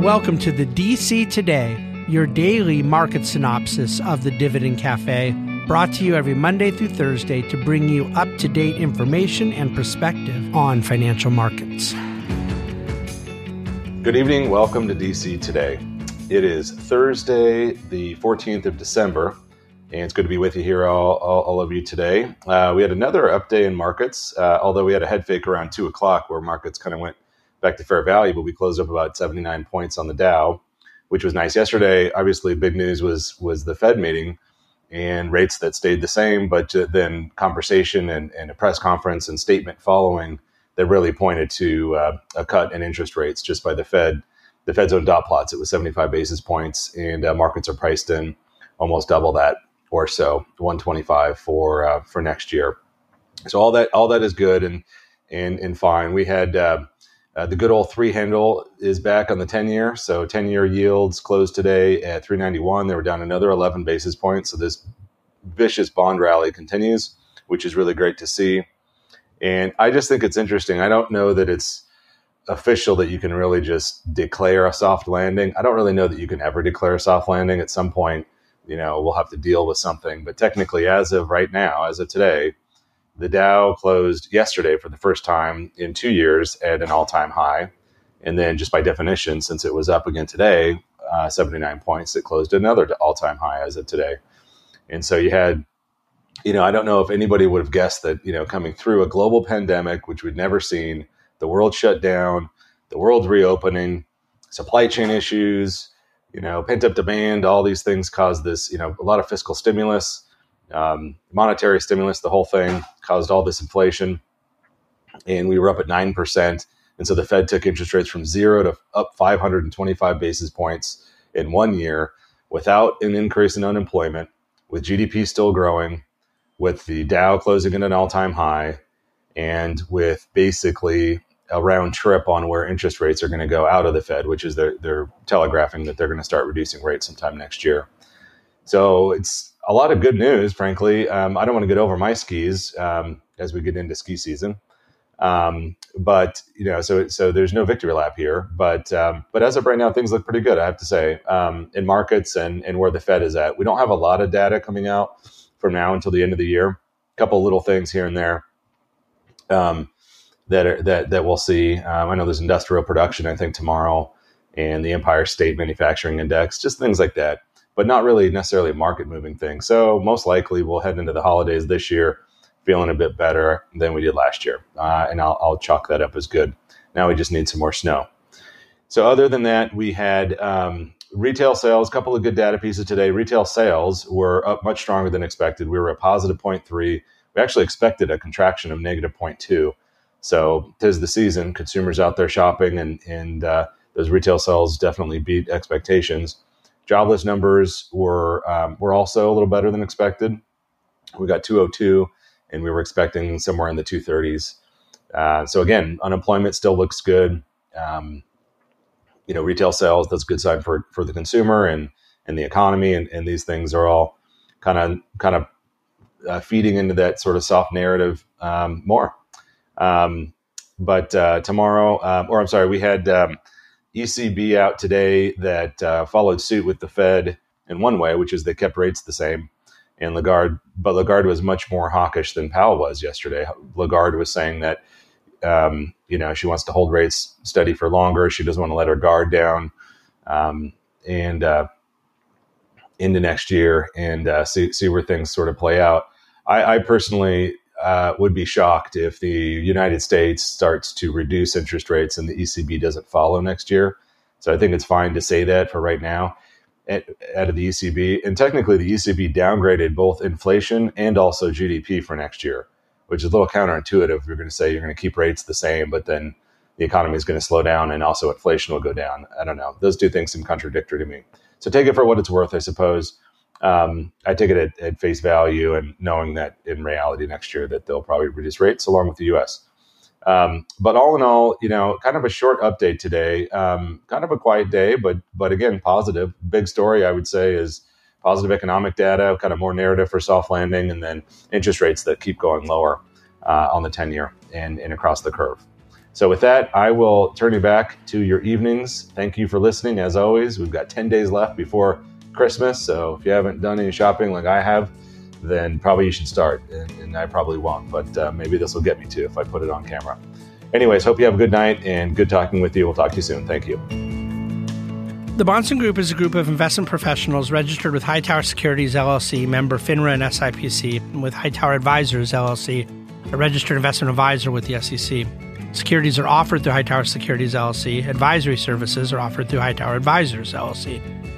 Welcome to the DC Today, your daily market synopsis of the Dividend Cafe, brought to you every Monday through Thursday to bring you up to date information and perspective on financial markets. Good evening. Welcome to DC Today. It is Thursday, the 14th of December, and it's good to be with you here, all, all, all of you today. Uh, we had another up day in markets, uh, although we had a head fake around 2 o'clock where markets kind of went back to fair value, but we closed up about 79 points on the Dow, which was nice. Yesterday, obviously, big news was was the Fed meeting and rates that stayed the same, but then conversation and, and a press conference and statement following that really pointed to uh, a cut in interest rates just by the Fed, the Fed's own dot plots. It was 75 basis points, and uh, markets are priced in almost double that or so, 125 for uh, for next year. So all that all that is good and and and fine. We had uh, the good old three handle is back on the 10 year. So 10 year yields closed today at 391. They were down another 11 basis points. So this vicious bond rally continues, which is really great to see. And I just think it's interesting. I don't know that it's official that you can really just declare a soft landing. I don't really know that you can ever declare a soft landing. At some point, you know, we'll have to deal with something. But technically, as of right now, as of today, the Dow closed yesterday for the first time in two years at an all time high. And then, just by definition, since it was up again today, uh, 79 points, it closed another all time high as of today. And so you had, you know, I don't know if anybody would have guessed that, you know, coming through a global pandemic, which we'd never seen, the world shut down, the world reopening, supply chain issues, you know, pent up demand, all these things caused this, you know, a lot of fiscal stimulus um, monetary stimulus, the whole thing caused all this inflation. And we were up at 9%. And so the Fed took interest rates from zero to up 525 basis points in one year without an increase in unemployment, with GDP still growing, with the Dow closing at an all time high, and with basically a round trip on where interest rates are going to go out of the Fed, which is they're, they're telegraphing that they're going to start reducing rates sometime next year. So it's a lot of good news, frankly. Um, I don't want to get over my skis um, as we get into ski season. Um, but you know, so so there's no victory lap here. But um, but as of right now, things look pretty good. I have to say, um, in markets and and where the Fed is at. We don't have a lot of data coming out from now until the end of the year. A couple little things here and there um, that are, that that we'll see. I know there's industrial production. I think tomorrow, and the Empire State Manufacturing Index, just things like that but not really necessarily a market moving thing. So most likely we'll head into the holidays this year feeling a bit better than we did last year, uh, and I'll, I'll, chalk that up as good. Now we just need some more snow. So other than that, we had um, retail sales. A couple of good data pieces today. Retail sales were up much stronger than expected. We were at positive 0.3. We actually expected a contraction of negative 0.2. So tis the season. Consumers out there shopping, and and uh, those retail sales definitely beat expectations. Jobless numbers were um, were also a little better than expected. We got 202, and we were expecting somewhere in the 230s. Uh, so again, unemployment still looks good. Um, you know, retail sales that's a good sign for for the consumer and and the economy, and, and these things are all kind of kind of uh, feeding into that sort of soft narrative um, more. Um, but uh, tomorrow, uh, or I'm sorry, we had um, ECB out today that uh, followed suit with the Fed in one way, which is they kept rates the same. And Lagarde, but Lagarde was much more hawkish than Powell was yesterday. Lagarde was saying that, um, you know, she wants to hold rates steady for longer. She doesn't want to let her guard down, um, and uh, into next year and uh, see see where things sort of play out. I, I personally uh, would be shocked if the United States starts to reduce interest rates and the ECB doesn't follow next year. So I think it's fine to say that for right now at, out of the ECB. And technically, the ECB downgraded both inflation and also GDP for next year, which is a little counterintuitive. You're going to say you're going to keep rates the same, but then the economy is going to slow down and also inflation will go down. I don't know. Those two things seem contradictory to me. So take it for what it's worth, I suppose um, I take it at, at, face value and knowing that in reality next year that they'll probably reduce rates along with the U.S. Um, but all in all, you know, kind of a short update today. Um, kind of a quiet day, but but again, positive. Big story I would say is positive economic data, kind of more narrative for soft landing, and then interest rates that keep going lower uh, on the ten year and, and across the curve. So, with that, I will turn you back to your evenings. Thank you for listening. As always, we've got 10 days left before Christmas. So, if you haven't done any shopping like I have, then probably you should start. And, and I probably won't, but uh, maybe this will get me to if I put it on camera. Anyways, hope you have a good night and good talking with you. We'll talk to you soon. Thank you. The Bahnsen Group is a group of investment professionals registered with Hightower Securities LLC, member FINRA and SIPC, and with Hightower Advisors LLC, a registered investment advisor with the SEC. Securities are offered through Hightower Securities LLC. Advisory services are offered through Hightower Advisors LLC.